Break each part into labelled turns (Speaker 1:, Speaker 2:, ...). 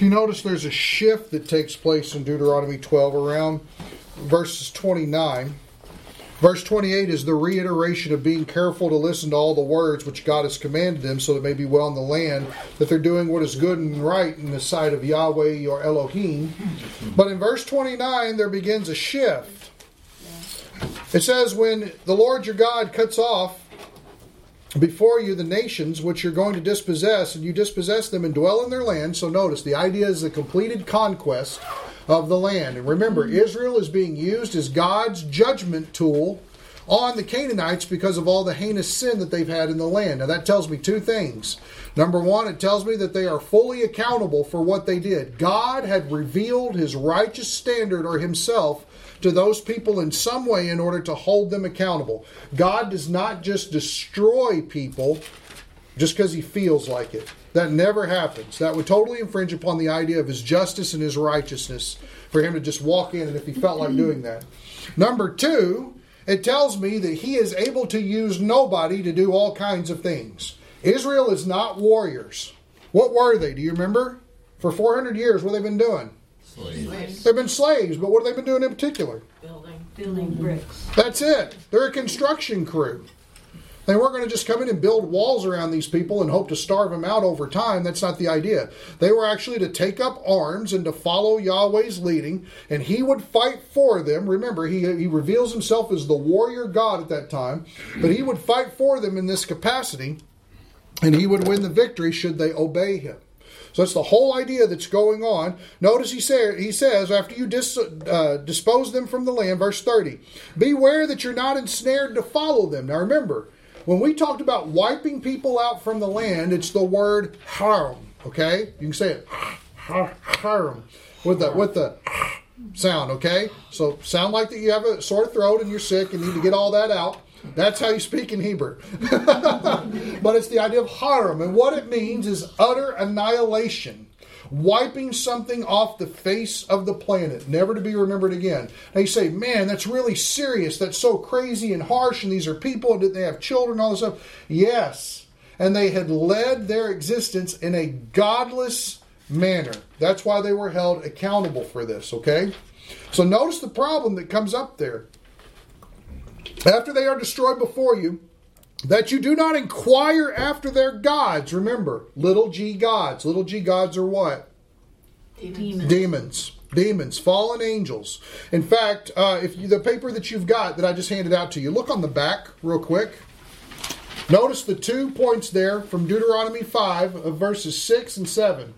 Speaker 1: You notice there's a shift that takes place in Deuteronomy 12 around verses 29. Verse 28 is the reiteration of being careful to listen to all the words which God has commanded them so that it may be well in the land, that they're doing what is good and right in the sight of Yahweh your Elohim. But in verse 29, there begins a shift. It says, When the Lord your God cuts off before you the nations which you're going to dispossess, and you dispossess them and dwell in their land. So notice the idea is the completed conquest of the land. And remember, Israel is being used as God's judgment tool on the Canaanites because of all the heinous sin that they've had in the land. Now, that tells me two things. Number one, it tells me that they are fully accountable for what they did. God had revealed his righteous standard or himself to those people in some way in order to hold them accountable. God does not just destroy people just because he feels like it. That never happens. That would totally infringe upon the idea of his justice and his righteousness for him to just walk in and if he felt like doing that. Number two, it tells me that he is able to use nobody to do all kinds of things. Israel is not warriors. What were they? Do you remember? For 400 years, what they've they been doing?
Speaker 2: Slaves.
Speaker 1: They've been slaves, but what have they been doing in particular?
Speaker 3: Building.
Speaker 4: Building bricks.
Speaker 1: That's it. They're a construction crew. They weren't going to just come in and build walls around these people and hope to starve them out over time. That's not the idea. They were actually to take up arms and to follow Yahweh's leading, and he would fight for them. Remember, he, he reveals himself as the warrior God at that time, but he would fight for them in this capacity, and he would win the victory should they obey him. So that's the whole idea that's going on. Notice he, say, he says, after you dis, uh, dispose them from the land, verse 30, beware that you're not ensnared to follow them. Now remember, when we talked about wiping people out from the land, it's the word haram. Okay? You can say it haram with the, with the sound, okay? So sound like that you have a sore throat and you're sick and need to get all that out. That's how you speak in Hebrew. but it's the idea of haram. And what it means is utter annihilation, wiping something off the face of the planet, never to be remembered again. Now you say, man, that's really serious. That's so crazy and harsh. And these are people, and did they have children, all this stuff? Yes. And they had led their existence in a godless manner. That's why they were held accountable for this, okay? So notice the problem that comes up there after they are destroyed before you, that you do not inquire after their gods. Remember, little g gods. Little g gods are what?
Speaker 4: Demons.
Speaker 1: Demons. Demons, fallen angels. In fact, uh, if you, the paper that you've got that I just handed out to you, look on the back real quick. Notice the two points there from Deuteronomy 5 of verses 6 and 7.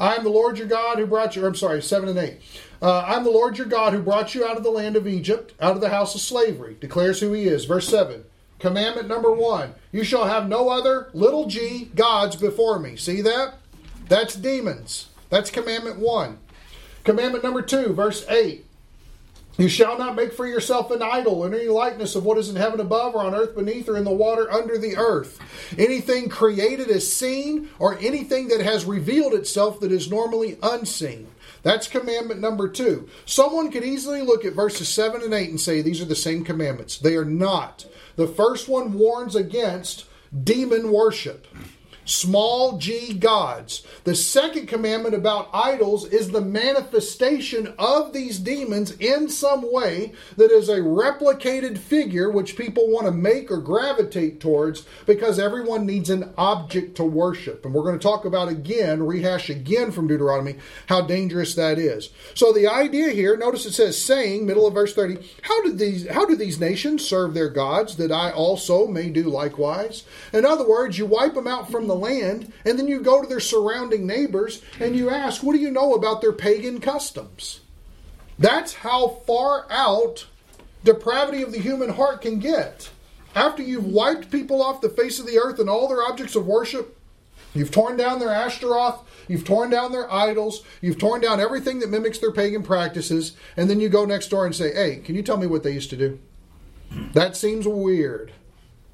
Speaker 1: I am the Lord your God who brought you, I'm sorry, 7 and 8. Uh, I'm the Lord your God who brought you out of the land of Egypt, out of the house of slavery. Declares who he is. Verse 7. Commandment number one You shall have no other little g gods before me. See that? That's demons. That's commandment one. Commandment number two, verse 8. You shall not make for yourself an idol in any likeness of what is in heaven above, or on earth beneath, or in the water under the earth. Anything created is seen, or anything that has revealed itself that is normally unseen. That's commandment number two. Someone could easily look at verses 7 and 8 and say these are the same commandments. They are not. The first one warns against demon worship small g gods. The second commandment about idols is the manifestation of these demons in some way that is a replicated figure which people want to make or gravitate towards because everyone needs an object to worship. And we're going to talk about again, rehash again from Deuteronomy, how dangerous that is. So the idea here, notice it says saying, middle of verse 30, how did these how do these nations serve their gods that I also may do likewise? In other words, you wipe them out from the land, and then you go to their surrounding neighbors and you ask, What do you know about their pagan customs? That's how far out depravity of the human heart can get. After you've wiped people off the face of the earth and all their objects of worship, you've torn down their Ashtaroth, you've torn down their idols, you've torn down everything that mimics their pagan practices, and then you go next door and say, Hey, can you tell me what they used to do? That seems weird.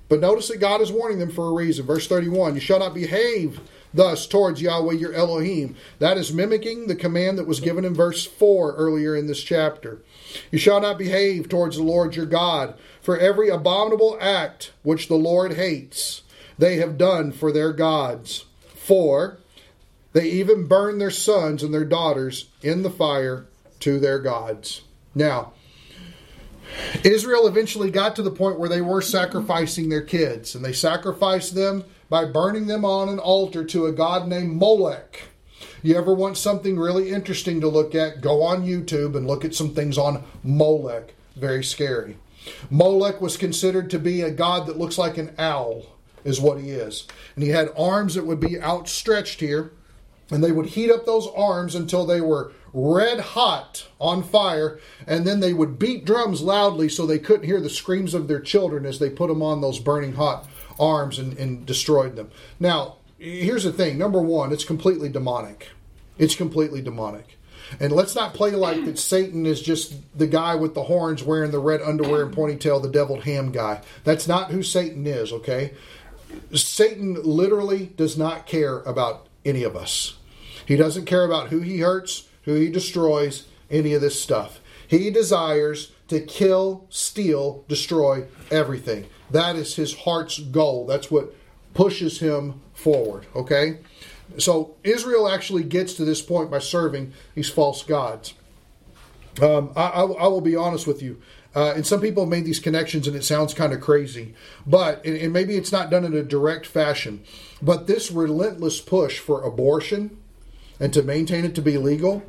Speaker 1: But notice that God is warning them for a reason. Verse 31 You shall not behave thus towards Yahweh your Elohim. That is mimicking the command that was given in verse 4 earlier in this chapter. You shall not behave towards the Lord your God, for every abominable act which the Lord hates, they have done for their gods. For They even burn their sons and their daughters in the fire to their gods. Now, Israel eventually got to the point where they were sacrificing their kids, and they sacrificed them by burning them on an altar to a god named Molech. You ever want something really interesting to look at? Go on YouTube and look at some things on Molech. Very scary. Molech was considered to be a god that looks like an owl, is what he is. And he had arms that would be outstretched here, and they would heat up those arms until they were red hot on fire, and then they would beat drums loudly so they couldn't hear the screams of their children as they put them on those burning hot arms and, and destroyed them. Now, here's the thing number one, it's completely demonic. It's completely demonic. And let's not play like that Satan is just the guy with the horns wearing the red underwear and ponytail, the deviled ham guy. That's not who Satan is, okay? Satan literally does not care about any of us. He doesn't care about who he hurts, who he destroys, any of this stuff. He desires to kill, steal, destroy everything. That is his heart's goal. That's what pushes him forward, okay? So Israel actually gets to this point by serving these false gods. Um, I, I, I, will be honest with you. Uh, and some people have made these connections, and it sounds kind of crazy. But and, and maybe it's not done in a direct fashion. But this relentless push for abortion and to maintain it to be legal,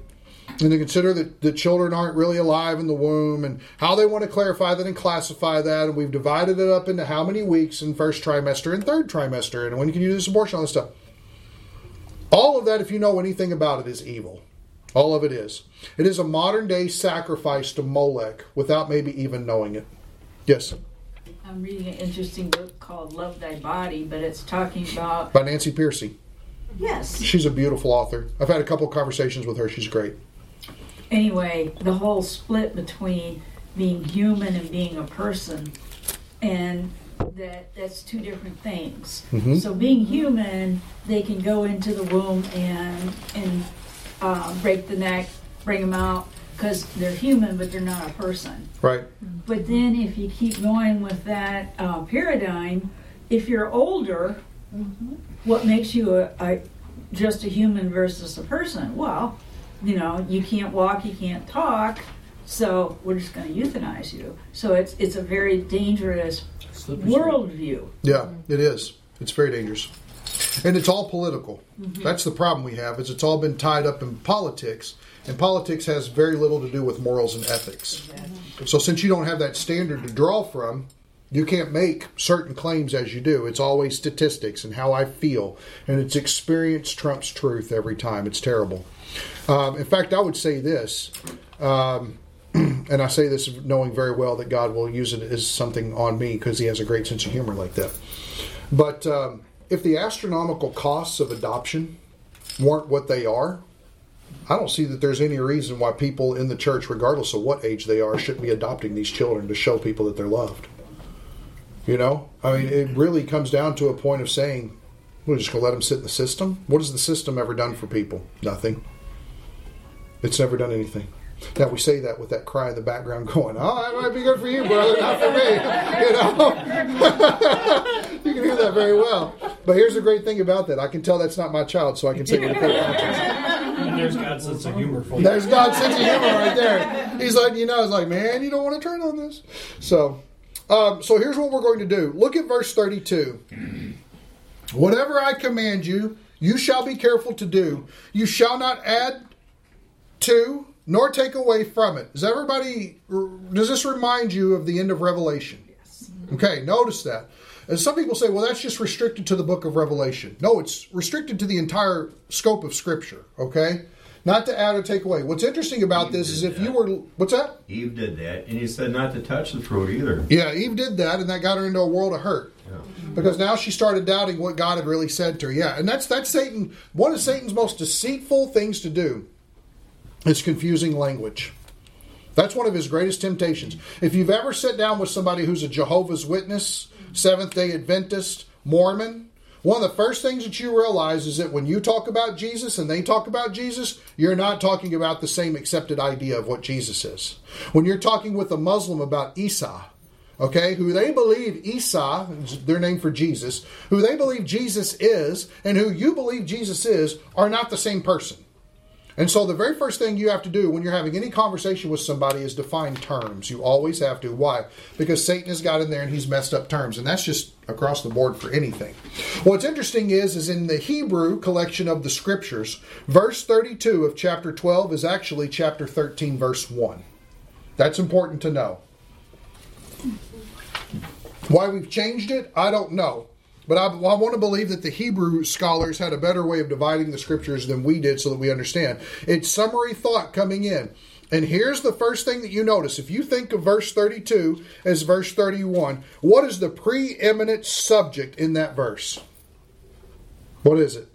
Speaker 1: and to consider that the children aren't really alive in the womb, and how they want to clarify that and classify that, and we've divided it up into how many weeks in first trimester and third trimester, and when can you do this abortion, all this stuff. All of that, if you know anything about it, is evil. All of it is. It is a modern day sacrifice to Molech without maybe even knowing it. Yes.
Speaker 4: I'm reading an interesting book called Love Thy Body, but it's talking about.
Speaker 1: By Nancy Pearcey.
Speaker 4: Yes.
Speaker 1: She's a beautiful author. I've had a couple conversations with her. She's great.
Speaker 4: Anyway, the whole split between being human and being a person. And that that's two different things. Mm-hmm. So being human, they can go into the womb and and uh, break the neck, bring them out because they're human, but they're not a person.
Speaker 1: Right.
Speaker 4: But then if you keep going with that uh, paradigm, if you're older, mm-hmm. what makes you a, a just a human versus a person? Well, you know, you can't walk, you can't talk, so we're just going to euthanize you. So it's it's a very dangerous worldview.
Speaker 1: Yeah, it is. It's very dangerous. And it's all political. Mm-hmm. That's the problem we have. Is it's all been tied up in politics, and politics has very little to do with morals and ethics. So since you don't have that standard to draw from, you can't make certain claims as you do. It's always statistics and how I feel, and it's experience trumps truth every time. It's terrible. Um, in fact, I would say this. Um, and I say this knowing very well that God will use it as something on me because He has a great sense of humor like that. But um, if the astronomical costs of adoption weren't what they are, I don't see that there's any reason why people in the church, regardless of what age they are, shouldn't be adopting these children to show people that they're loved. You know, I mean, it really comes down to a point of saying, we're just going to let them sit in the system. What has the system ever done for people? Nothing. It's never done anything. Now we say that with that cry in the background, going, "Oh, that might be good for you, brother, not for me." You know, you can hear that very well. But here's the great thing about that: I can tell that's not my child, so I can say with a clear
Speaker 2: conscience. There's God's sense of humor for
Speaker 1: you. There's God's sense of humor right there. He's like, you know, it's like, man, you don't want to turn on this. So, um, so here's what we're going to do. Look at verse 32. Whatever I command you, you shall be careful to do. You shall not add to nor take away from it. Does everybody, does this remind you of the end of Revelation? Yes. Mm-hmm. Okay, notice that. And some people say, well, that's just restricted to the book of Revelation. No, it's restricted to the entire scope of Scripture, okay? Not to add or take away. What's interesting about Eve this is if that. you were, what's that?
Speaker 3: Eve did that, and he said not to touch the fruit either.
Speaker 1: Yeah, Eve did that, and that got her into a world of hurt. Yeah. Mm-hmm. Because now she started doubting what God had really said to her. Yeah, and that's that's Satan. One of Satan's most deceitful things to do it's confusing language. That's one of his greatest temptations. If you've ever sat down with somebody who's a Jehovah's Witness, Seventh day Adventist, Mormon, one of the first things that you realize is that when you talk about Jesus and they talk about Jesus, you're not talking about the same accepted idea of what Jesus is. When you're talking with a Muslim about Isa, okay, who they believe Isa, their name for Jesus, who they believe Jesus is, and who you believe Jesus is, are not the same person. And so the very first thing you have to do when you're having any conversation with somebody is define terms. You always have to. Why? Because Satan has got in there and he's messed up terms, and that's just across the board for anything. What's interesting is, is in the Hebrew collection of the scriptures, verse 32 of chapter 12 is actually chapter 13, verse 1. That's important to know. Why we've changed it, I don't know. But I, I, want to believe that the Hebrew scholars had a better way of dividing the scriptures than we did so that we understand. It's summary thought coming in. And here's the first thing that you notice. If you think of verse 32 as verse 31, what is the preeminent subject in that verse? What is it?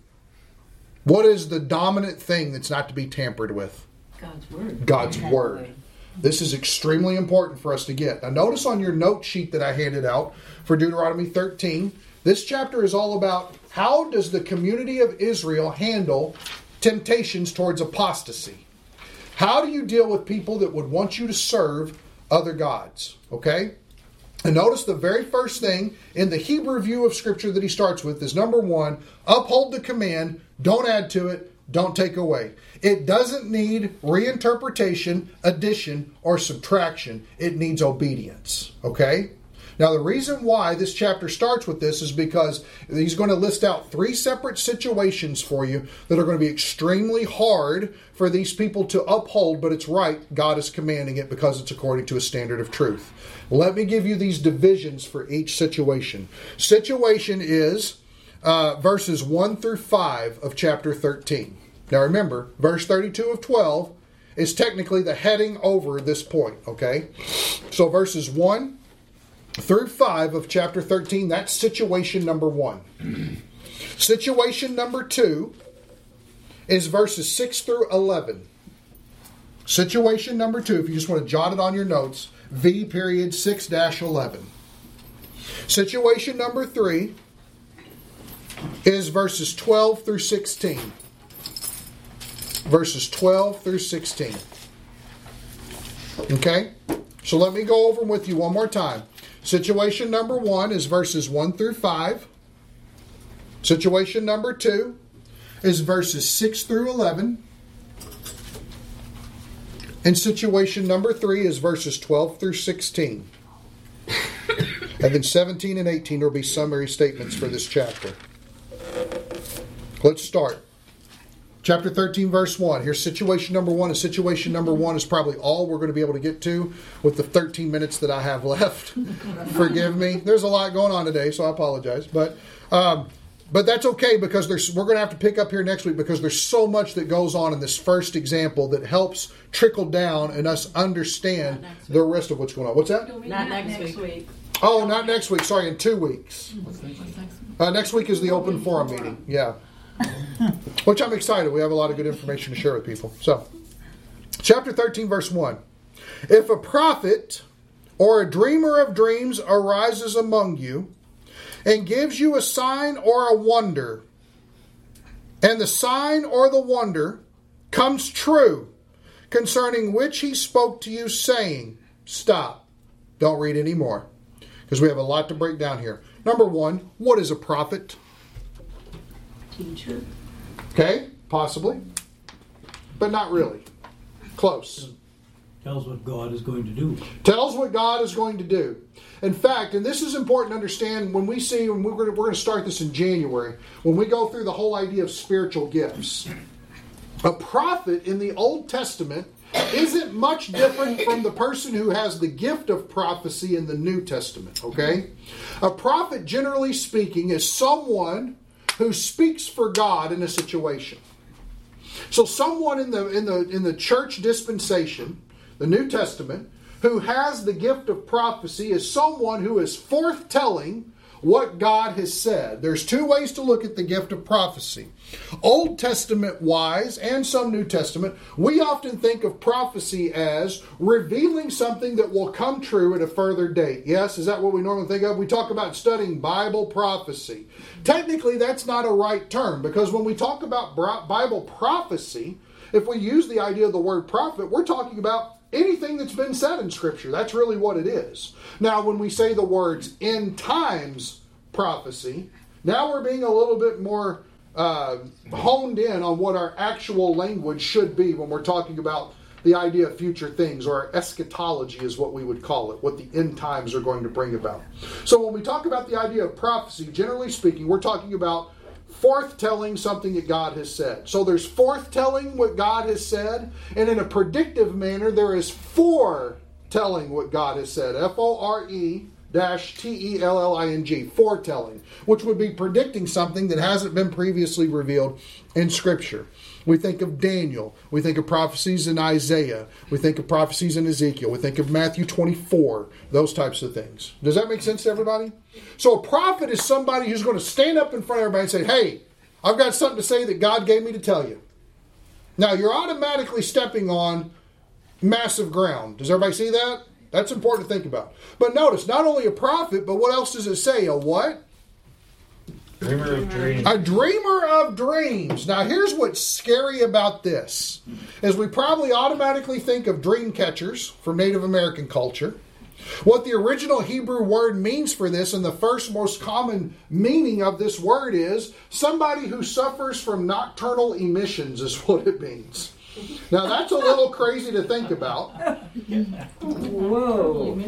Speaker 1: What is the dominant thing that's not to be tampered with?
Speaker 4: God's Word.
Speaker 1: God's Word. This is extremely important for us to get. Now, notice on your note sheet that I handed out for Deuteronomy 13, this chapter is all about how does the community of Israel handle temptations towards apostasy? How do you deal with people that would want you to serve other gods? Okay? And notice the very first thing in the Hebrew view of Scripture that he starts with is number one, uphold the command, don't add to it, don't take away. It doesn't need reinterpretation, addition, or subtraction. It needs obedience. Okay? Now, the reason why this chapter starts with this is because he's going to list out three separate situations for you that are going to be extremely hard for these people to uphold, but it's right. God is commanding it because it's according to a standard of truth. Let me give you these divisions for each situation. Situation is uh, verses 1 through 5 of chapter 13. Now remember, verse 32 of 12 is technically the heading over this point, okay? So verses 1 through 5 of chapter 13, that's situation number 1. situation number 2 is verses 6 through 11. Situation number 2, if you just want to jot it on your notes, V period 6 11. Situation number 3 is verses 12 through 16. Verses 12 through 16. Okay? So let me go over them with you one more time. Situation number one is verses 1 through 5. Situation number two is verses 6 through 11. And situation number three is verses 12 through 16. and then 17 and 18 will be summary statements for this chapter. Let's start. Chapter 13, verse 1. Here's situation number one. And situation number one is probably all we're going to be able to get to with the 13 minutes that I have left. Forgive me. There's a lot going on today, so I apologize. But um, but that's okay because there's, we're going to have to pick up here next week because there's so much that goes on in this first example that helps trickle down and us understand the rest of what's going on. What's that?
Speaker 5: Not next week.
Speaker 1: Oh, not next week. Sorry, in two weeks. Uh, next week is the open forum meeting. Yeah. Which I'm excited. We have a lot of good information to share with people. So, chapter 13, verse 1. If a prophet or a dreamer of dreams arises among you and gives you a sign or a wonder, and the sign or the wonder comes true concerning which he spoke to you, saying, Stop, don't read anymore, because we have a lot to break down here. Number one, what is a prophet?
Speaker 4: Teacher.
Speaker 1: Okay, possibly, but not really. Close.
Speaker 2: Tells what God is going to do.
Speaker 1: Tells what God is going to do. In fact, and this is important to understand when we see, when we're going, to, we're going to start this in January, when we go through the whole idea of spiritual gifts. A prophet in the Old Testament isn't much different from the person who has the gift of prophecy in the New Testament, okay? A prophet, generally speaking, is someone who speaks for God in a situation. So someone in the in the in the church dispensation, the New Testament, who has the gift of prophecy is someone who is forthtelling what God has said. There's two ways to look at the gift of prophecy. Old Testament wise and some New Testament, we often think of prophecy as revealing something that will come true at a further date. Yes, is that what we normally think of? We talk about studying Bible prophecy. Technically, that's not a right term because when we talk about Bible prophecy, if we use the idea of the word prophet, we're talking about anything that's been said in Scripture. That's really what it is. Now, when we say the words end times prophecy, now we're being a little bit more uh, honed in on what our actual language should be when we're talking about the idea of future things, or eschatology is what we would call it, what the end times are going to bring about. So when we talk about the idea of prophecy, generally speaking, we're talking about forthtelling something that God has said. So there's forthtelling what God has said, and in a predictive manner, there is foretelling what God has said. F O R E dash T E L L I N G, foretelling, which would be predicting something that hasn't been previously revealed in Scripture. We think of Daniel. We think of prophecies in Isaiah. We think of prophecies in Ezekiel. We think of Matthew 24, those types of things. Does that make sense to everybody? So a prophet is somebody who's going to stand up in front of everybody and say, hey, I've got something to say that God gave me to tell you. Now, you're automatically stepping on massive ground. Does everybody see that? That's important to think about. But notice, not only a prophet, but what else does it say? A what?
Speaker 3: Dreamer of dreams.
Speaker 1: A dreamer of dreams. Now, here's what's scary about this: is we probably automatically think of dream catchers from Native American culture. What the original Hebrew word means for this, and the first most common meaning of this word is somebody who suffers from nocturnal emissions, is what it means. Now, that's a little crazy to think about.
Speaker 4: Whoa.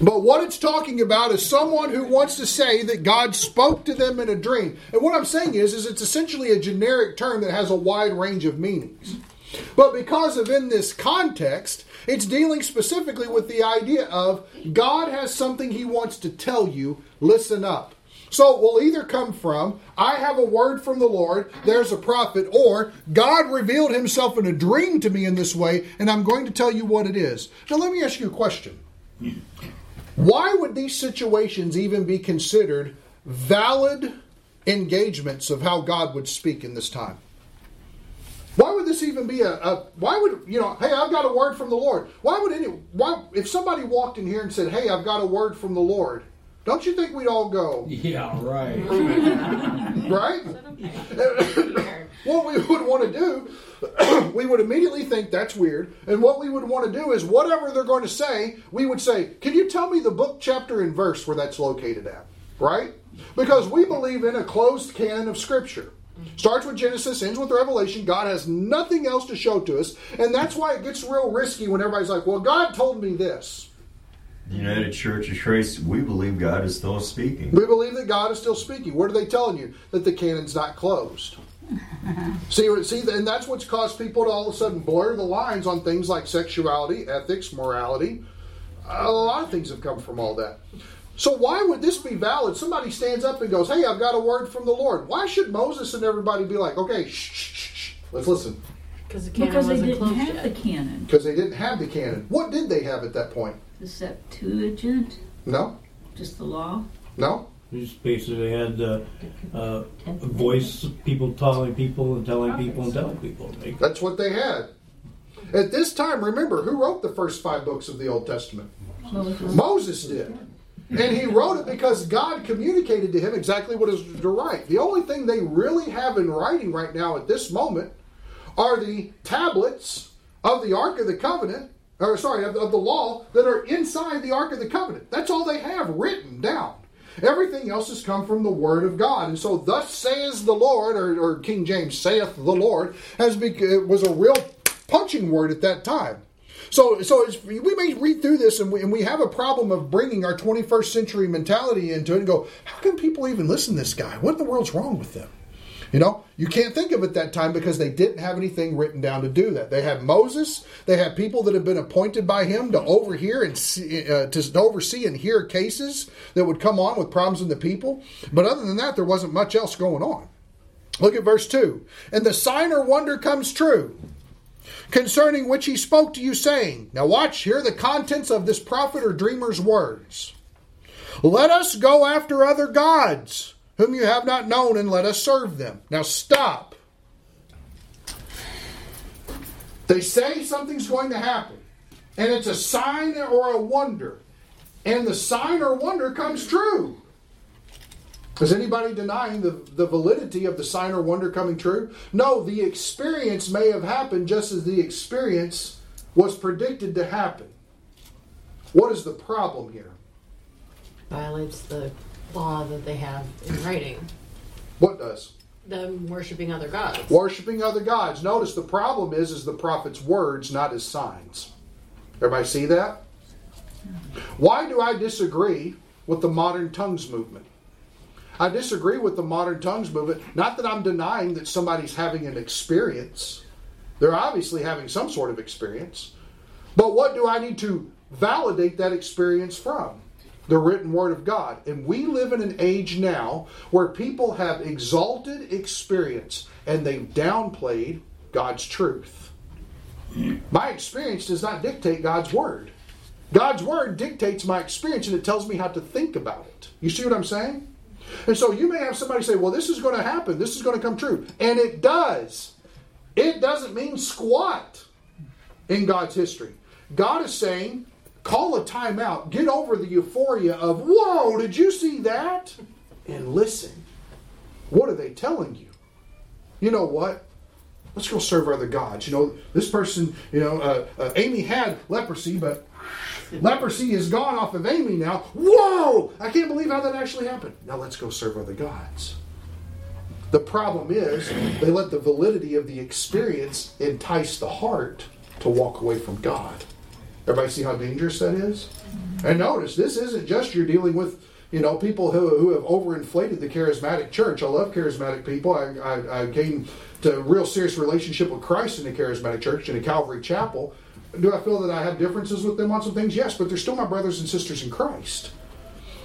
Speaker 1: But what it's talking about is someone who wants to say that God spoke to them in a dream. And what I'm saying is, is it's essentially a generic term that has a wide range of meanings. But because of in this context, it's dealing specifically with the idea of God has something he wants to tell you, listen up. So it will either come from, I have a word from the Lord, there's a prophet, or God revealed himself in a dream to me in this way, and I'm going to tell you what it is. Now, let me ask you a question. Why would these situations even be considered valid engagements of how God would speak in this time? Why would this even be a, a, why would you know, hey, I've got a word from the Lord. Why would any why if somebody walked in here and said, Hey, I've got a word from the Lord, don't you think we'd all go,
Speaker 2: Yeah, right.
Speaker 1: right? what we would want to do, we would immediately think that's weird. And what we would want to do is whatever they're going to say, we would say, Can you tell me the book, chapter, and verse where that's located at? Right? Because we believe in a closed canon of Scripture. Starts with Genesis, ends with Revelation. God has nothing else to show to us. And that's why it gets real risky when everybody's like, Well, God told me this.
Speaker 3: The United Church of Christ, we believe God is still speaking.
Speaker 1: We believe that God is still speaking. What are they telling you? That the canon's not closed. see, see, and that's what's caused people to all of a sudden blur the lines on things like sexuality, ethics, morality. A lot of things have come from all that. So why would this be valid? Somebody stands up and goes, "Hey, I've got a word from the Lord." Why should Moses and everybody be like, "Okay, shh, shh, shh, shh. let's listen,"
Speaker 5: Because the canon
Speaker 4: Because they
Speaker 5: wasn't
Speaker 4: didn't
Speaker 5: closed
Speaker 4: have the
Speaker 5: yet.
Speaker 4: canon.
Speaker 1: because they didn't have the canon. What did they have at that point?
Speaker 4: The Septuagint,
Speaker 1: No,
Speaker 4: just the law.
Speaker 1: no.
Speaker 2: We just basically had uh, uh, a voice, people telling people and telling people and telling people. Like,
Speaker 1: That's what they had. At this time, remember who wrote the first five books of the Old Testament? Moses did. And he wrote it because God communicated to him exactly what is to write. The only thing they really have in writing right now at this moment are the tablets of the Ark of the Covenant, or sorry, of, of the law that are inside the Ark of the Covenant. That's all they have written down. Everything else has come from the Word of God. And so, thus says the Lord, or, or King James saith the Lord, has was a real punching word at that time. So, so we may read through this and we, and we have a problem of bringing our 21st century mentality into it and go, how can people even listen to this guy? What in the world's wrong with them? You know, you can't think of it that time because they didn't have anything written down to do that. They had Moses. They had people that had been appointed by him to overhear and see, uh, to, oversee and hear cases that would come on with problems in the people. But other than that, there wasn't much else going on. Look at verse two. And the sign or wonder comes true concerning which he spoke to you, saying, Now watch, here the contents of this prophet or dreamer's words. Let us go after other gods, whom you have not known, and let us serve them. Now stop. They say something's going to happen, and it's a sign or a wonder, and the sign or wonder comes true. Is anybody denying the, the validity of the sign or wonder coming true? No, the experience may have happened just as the experience was predicted to happen. What is the problem here?
Speaker 5: Violates the law that they have in writing.
Speaker 1: What does?
Speaker 5: Them worshiping other gods.
Speaker 1: Worshipping other gods. Notice the problem is is the prophet's words, not his signs. Everybody see that? Why do I disagree with the modern tongues movement? I disagree with the modern tongues movement. Not that I'm denying that somebody's having an experience. They're obviously having some sort of experience. But what do I need to validate that experience from? The written word of God. And we live in an age now where people have exalted experience and they've downplayed God's truth. My experience does not dictate God's word. God's word dictates my experience and it tells me how to think about it. You see what I'm saying? And so you may have somebody say, well, this is going to happen. This is going to come true. And it does. It doesn't mean squat in God's history. God is saying, call a timeout, get over the euphoria of, whoa, did you see that? And listen. What are they telling you? You know what? Let's go serve other gods. You know, this person, you know, uh, uh, Amy had leprosy, but leprosy is gone off of Amy now. Whoa! I can't believe how that actually happened. Now let's go serve other gods. The problem is they let the validity of the experience entice the heart to walk away from God. Everybody see how dangerous that is? And notice, this isn't just you're dealing with, you know, people who, who have overinflated the charismatic church. I love charismatic people. I, I, I came to a real serious relationship with Christ in the charismatic church in a Calvary chapel. Do I feel that I have differences with them on some things? Yes, but they're still my brothers and sisters in Christ.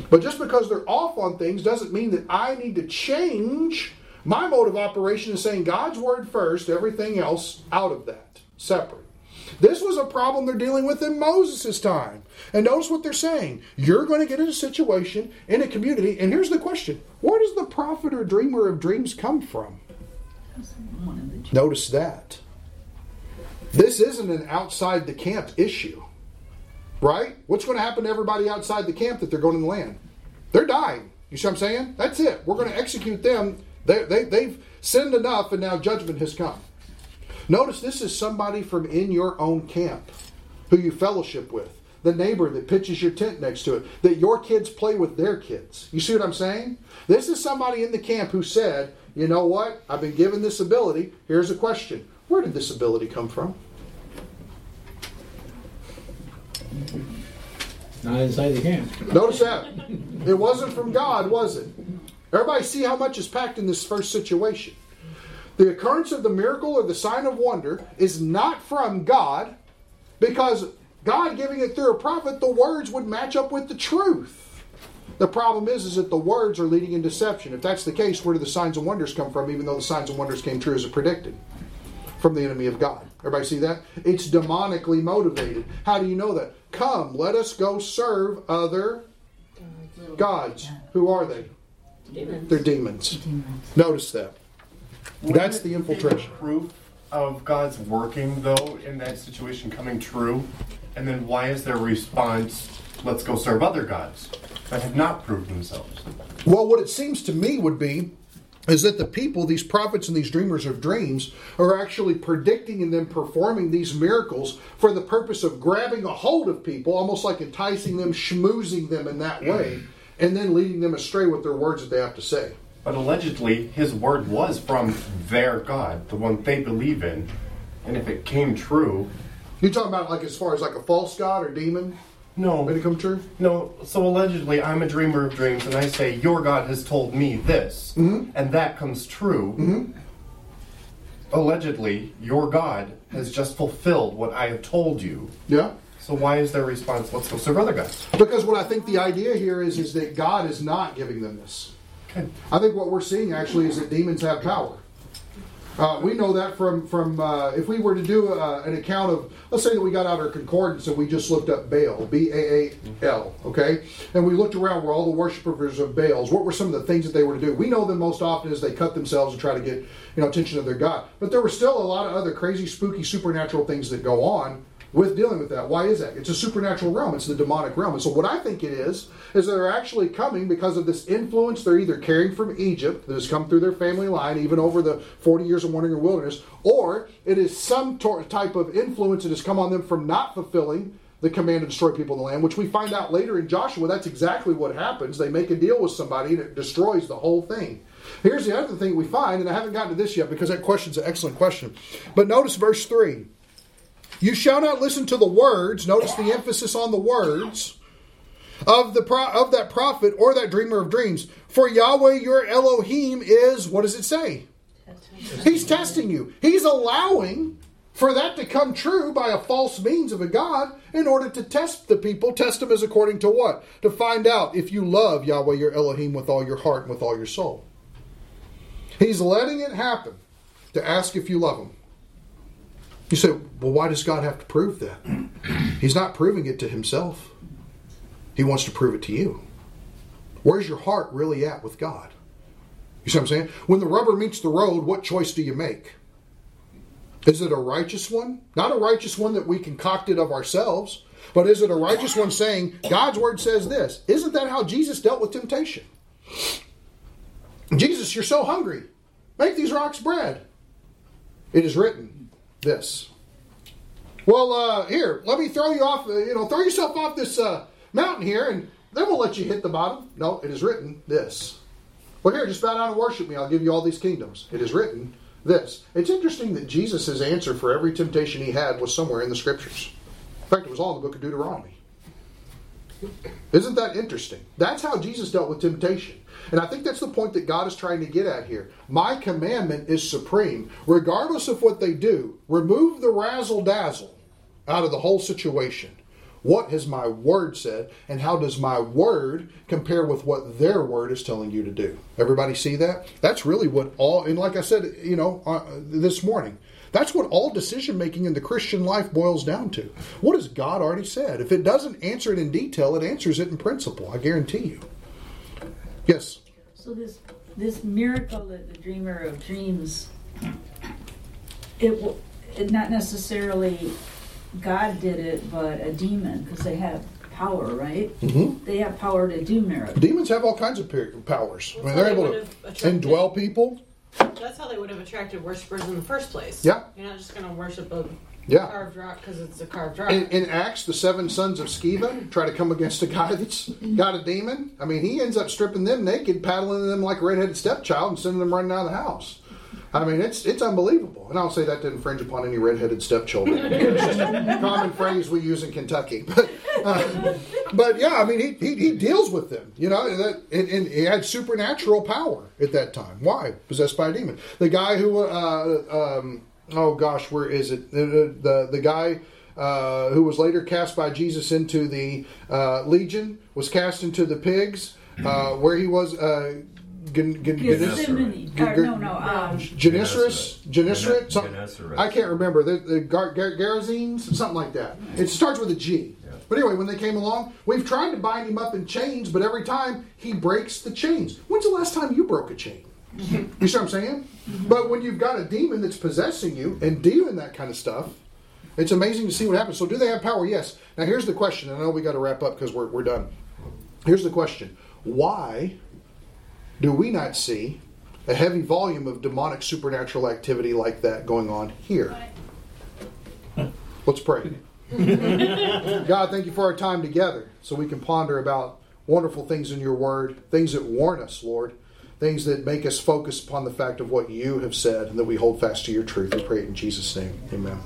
Speaker 1: But just because they're off on things doesn't mean that I need to change my mode of operation is saying God's word first, everything else out of that, separate. This was a problem they're dealing with in Moses' time. And notice what they're saying. You're going to get in a situation in a community, and here's the question where does the prophet or dreamer of dreams come from? Notice that. This isn't an outside the camp issue. Right? What's going to happen to everybody outside the camp that they're going to the land? They're dying. You see what I'm saying? That's it. We're going to execute them they, they, they've sinned enough, and now judgment has come. Notice this is somebody from in your own camp who you fellowship with, the neighbor that pitches your tent next to it, that your kids play with their kids. You see what I'm saying? This is somebody in the camp who said, You know what? I've been given this ability. Here's a question Where did this ability come from?
Speaker 6: Not inside the camp.
Speaker 1: Notice that. It wasn't from God, was it? Everybody see how much is packed in this first situation. The occurrence of the miracle or the sign of wonder is not from God because God giving it through a prophet, the words would match up with the truth. The problem is, is that the words are leading in deception. If that's the case, where do the signs and wonders come from, even though the signs and wonders came true as it predicted? From the enemy of God. Everybody see that? It's demonically motivated. How do you know that? Come, let us go serve other gods. Who are they?
Speaker 5: Demons.
Speaker 1: They're demons. Notice that. That's the infiltration.
Speaker 7: Proof of God's working, though, in that situation coming true? And then why is their response, let's go serve other gods that have not proved themselves?
Speaker 1: Well, what it seems to me would be is that the people, these prophets and these dreamers of dreams, are actually predicting and then performing these miracles for the purpose of grabbing a hold of people, almost like enticing them, schmoozing them in that way, and then leading them astray with their words that they have to say.
Speaker 7: But allegedly, his word was from their God, the one they believe in. And if it came true,
Speaker 1: You talking about like as far as like a false god or demon
Speaker 7: no,
Speaker 1: made it come true?
Speaker 7: no. So allegedly, I'm a dreamer of dreams, and I say, Your God has told me this, mm-hmm. and that comes true. Mm-hmm. Allegedly, your God has just fulfilled what I have told you.
Speaker 1: Yeah.
Speaker 7: So why is their response, let's go serve other gods?
Speaker 1: Because what I think the idea here is is that God is not giving them this. I think what we're seeing actually is that demons have power. Uh, we know that from from uh, if we were to do uh, an account of let's say that we got out our concordance and we just looked up Baal B A A L okay? And we looked around where all the worshippers of Baals what were some of the things that they were to do? We know them most often is they cut themselves and try to get you know attention of their god. But there were still a lot of other crazy spooky supernatural things that go on with dealing with that. Why is that? It's a supernatural realm. It's the demonic realm. And so what I think it is is that they're actually coming because of this influence they're either carrying from Egypt that has come through their family line, even over the 40 years of wandering in the wilderness, or it is some tor- type of influence that has come on them from not fulfilling the command to destroy people in the land, which we find out later in Joshua. That's exactly what happens. They make a deal with somebody and it destroys the whole thing. Here's the other thing we find, and I haven't gotten to this yet because that question's an excellent question. But notice verse 3. You shall not listen to the words, notice the emphasis on the words, of, the pro- of that prophet or that dreamer of dreams. For Yahweh your Elohim is, what does it say? He's testing you. He's allowing for that to come true by a false means of a God in order to test the people. Test them as according to what? To find out if you love Yahweh your Elohim with all your heart and with all your soul. He's letting it happen to ask if you love him. You say, well, why does God have to prove that? He's not proving it to himself, He wants to prove it to you. Where's your heart really at with God? You see what I'm saying? When the rubber meets the road, what choice do you make? Is it a righteous one? Not a righteous one that we concocted of ourselves, but is it a righteous one saying, God's word says this? Isn't that how Jesus dealt with temptation? Jesus, you're so hungry. Make these rocks bread. It is written this. Well, uh, here, let me throw you off, uh, you know, throw yourself off this uh, mountain here, and then we'll let you hit the bottom. No, it is written this. Well, here, just bow down and worship me. I'll give you all these kingdoms. It is written this. It's interesting that Jesus' answer for every temptation he had was somewhere in the scriptures. In fact, it was all in the book of Deuteronomy. Isn't that interesting? That's how Jesus dealt with temptation. And I think that's the point that God is trying to get at here. My commandment is supreme. Regardless of what they do, remove the razzle dazzle out of the whole situation. What has my word said, and how does my word compare with what their word is telling you to do? Everybody see that? That's really what all, and like I said, you know, uh, this morning, that's what all decision making in the Christian life boils down to. What has God already said? If it doesn't answer it in detail, it answers it in principle. I guarantee you. Yes.
Speaker 4: So this this miracle that the dreamer of dreams, it will it not necessarily God did it, but a demon because they have power, right?
Speaker 1: Mm-hmm.
Speaker 4: They have power to do miracles.
Speaker 1: Demons have all kinds of pe- powers. I mean, they're
Speaker 5: they
Speaker 1: able to indwell people.
Speaker 5: That's how they would have attracted worshippers in the first place.
Speaker 1: Yeah.
Speaker 5: You're not just going to worship a
Speaker 1: Yeah.
Speaker 5: carved rock because it's a carved rock.
Speaker 1: In, in Acts, the seven sons of Sceva try to come against a guy that's got a demon. I mean, he ends up stripping them naked, paddling them like a redheaded stepchild, and sending them running out of the house. I mean, it's it's unbelievable. And I'll say that to infringe upon any redheaded stepchildren. It's just a common phrase we use in Kentucky. But, uh, but yeah, I mean, he, he, he deals with them, you know, and, that, and, and he had supernatural power at that time. Why? Possessed by a demon. The guy who, uh, um, oh gosh, where is it? The, the, the guy uh, who was later cast by Jesus into the uh, legion was cast into the pigs, uh, where he was. Uh, Gen- gen-
Speaker 4: Gethsemane.
Speaker 1: Gen-
Speaker 4: no, no. Um,
Speaker 1: Genesaret, Genesaret,
Speaker 3: Gene-
Speaker 1: some-
Speaker 3: Gennesaret.
Speaker 1: I can't remember the, the Gar- Gar- Gerasenes, something like that. It starts with a G.
Speaker 3: Yeah.
Speaker 1: But anyway, when they came along, we've tried to bind him up in chains, but every time he breaks the chains. When's the last time you broke a chain? You see what I'm saying? But when you've got a demon that's possessing you and doing that kind of stuff, it's amazing to see what happens. So, do they have power? Yes. Now, here's the question. I know we got to wrap up because we're, we're done. Here's the question Why do we not see a heavy volume of demonic supernatural activity like that going on here? Let's pray. God, thank you for our time together so we can ponder about wonderful things in your word, things that warn us, Lord, things that make us focus upon the fact of what you have said and that we hold fast to your truth. We pray it in Jesus' name. Amen.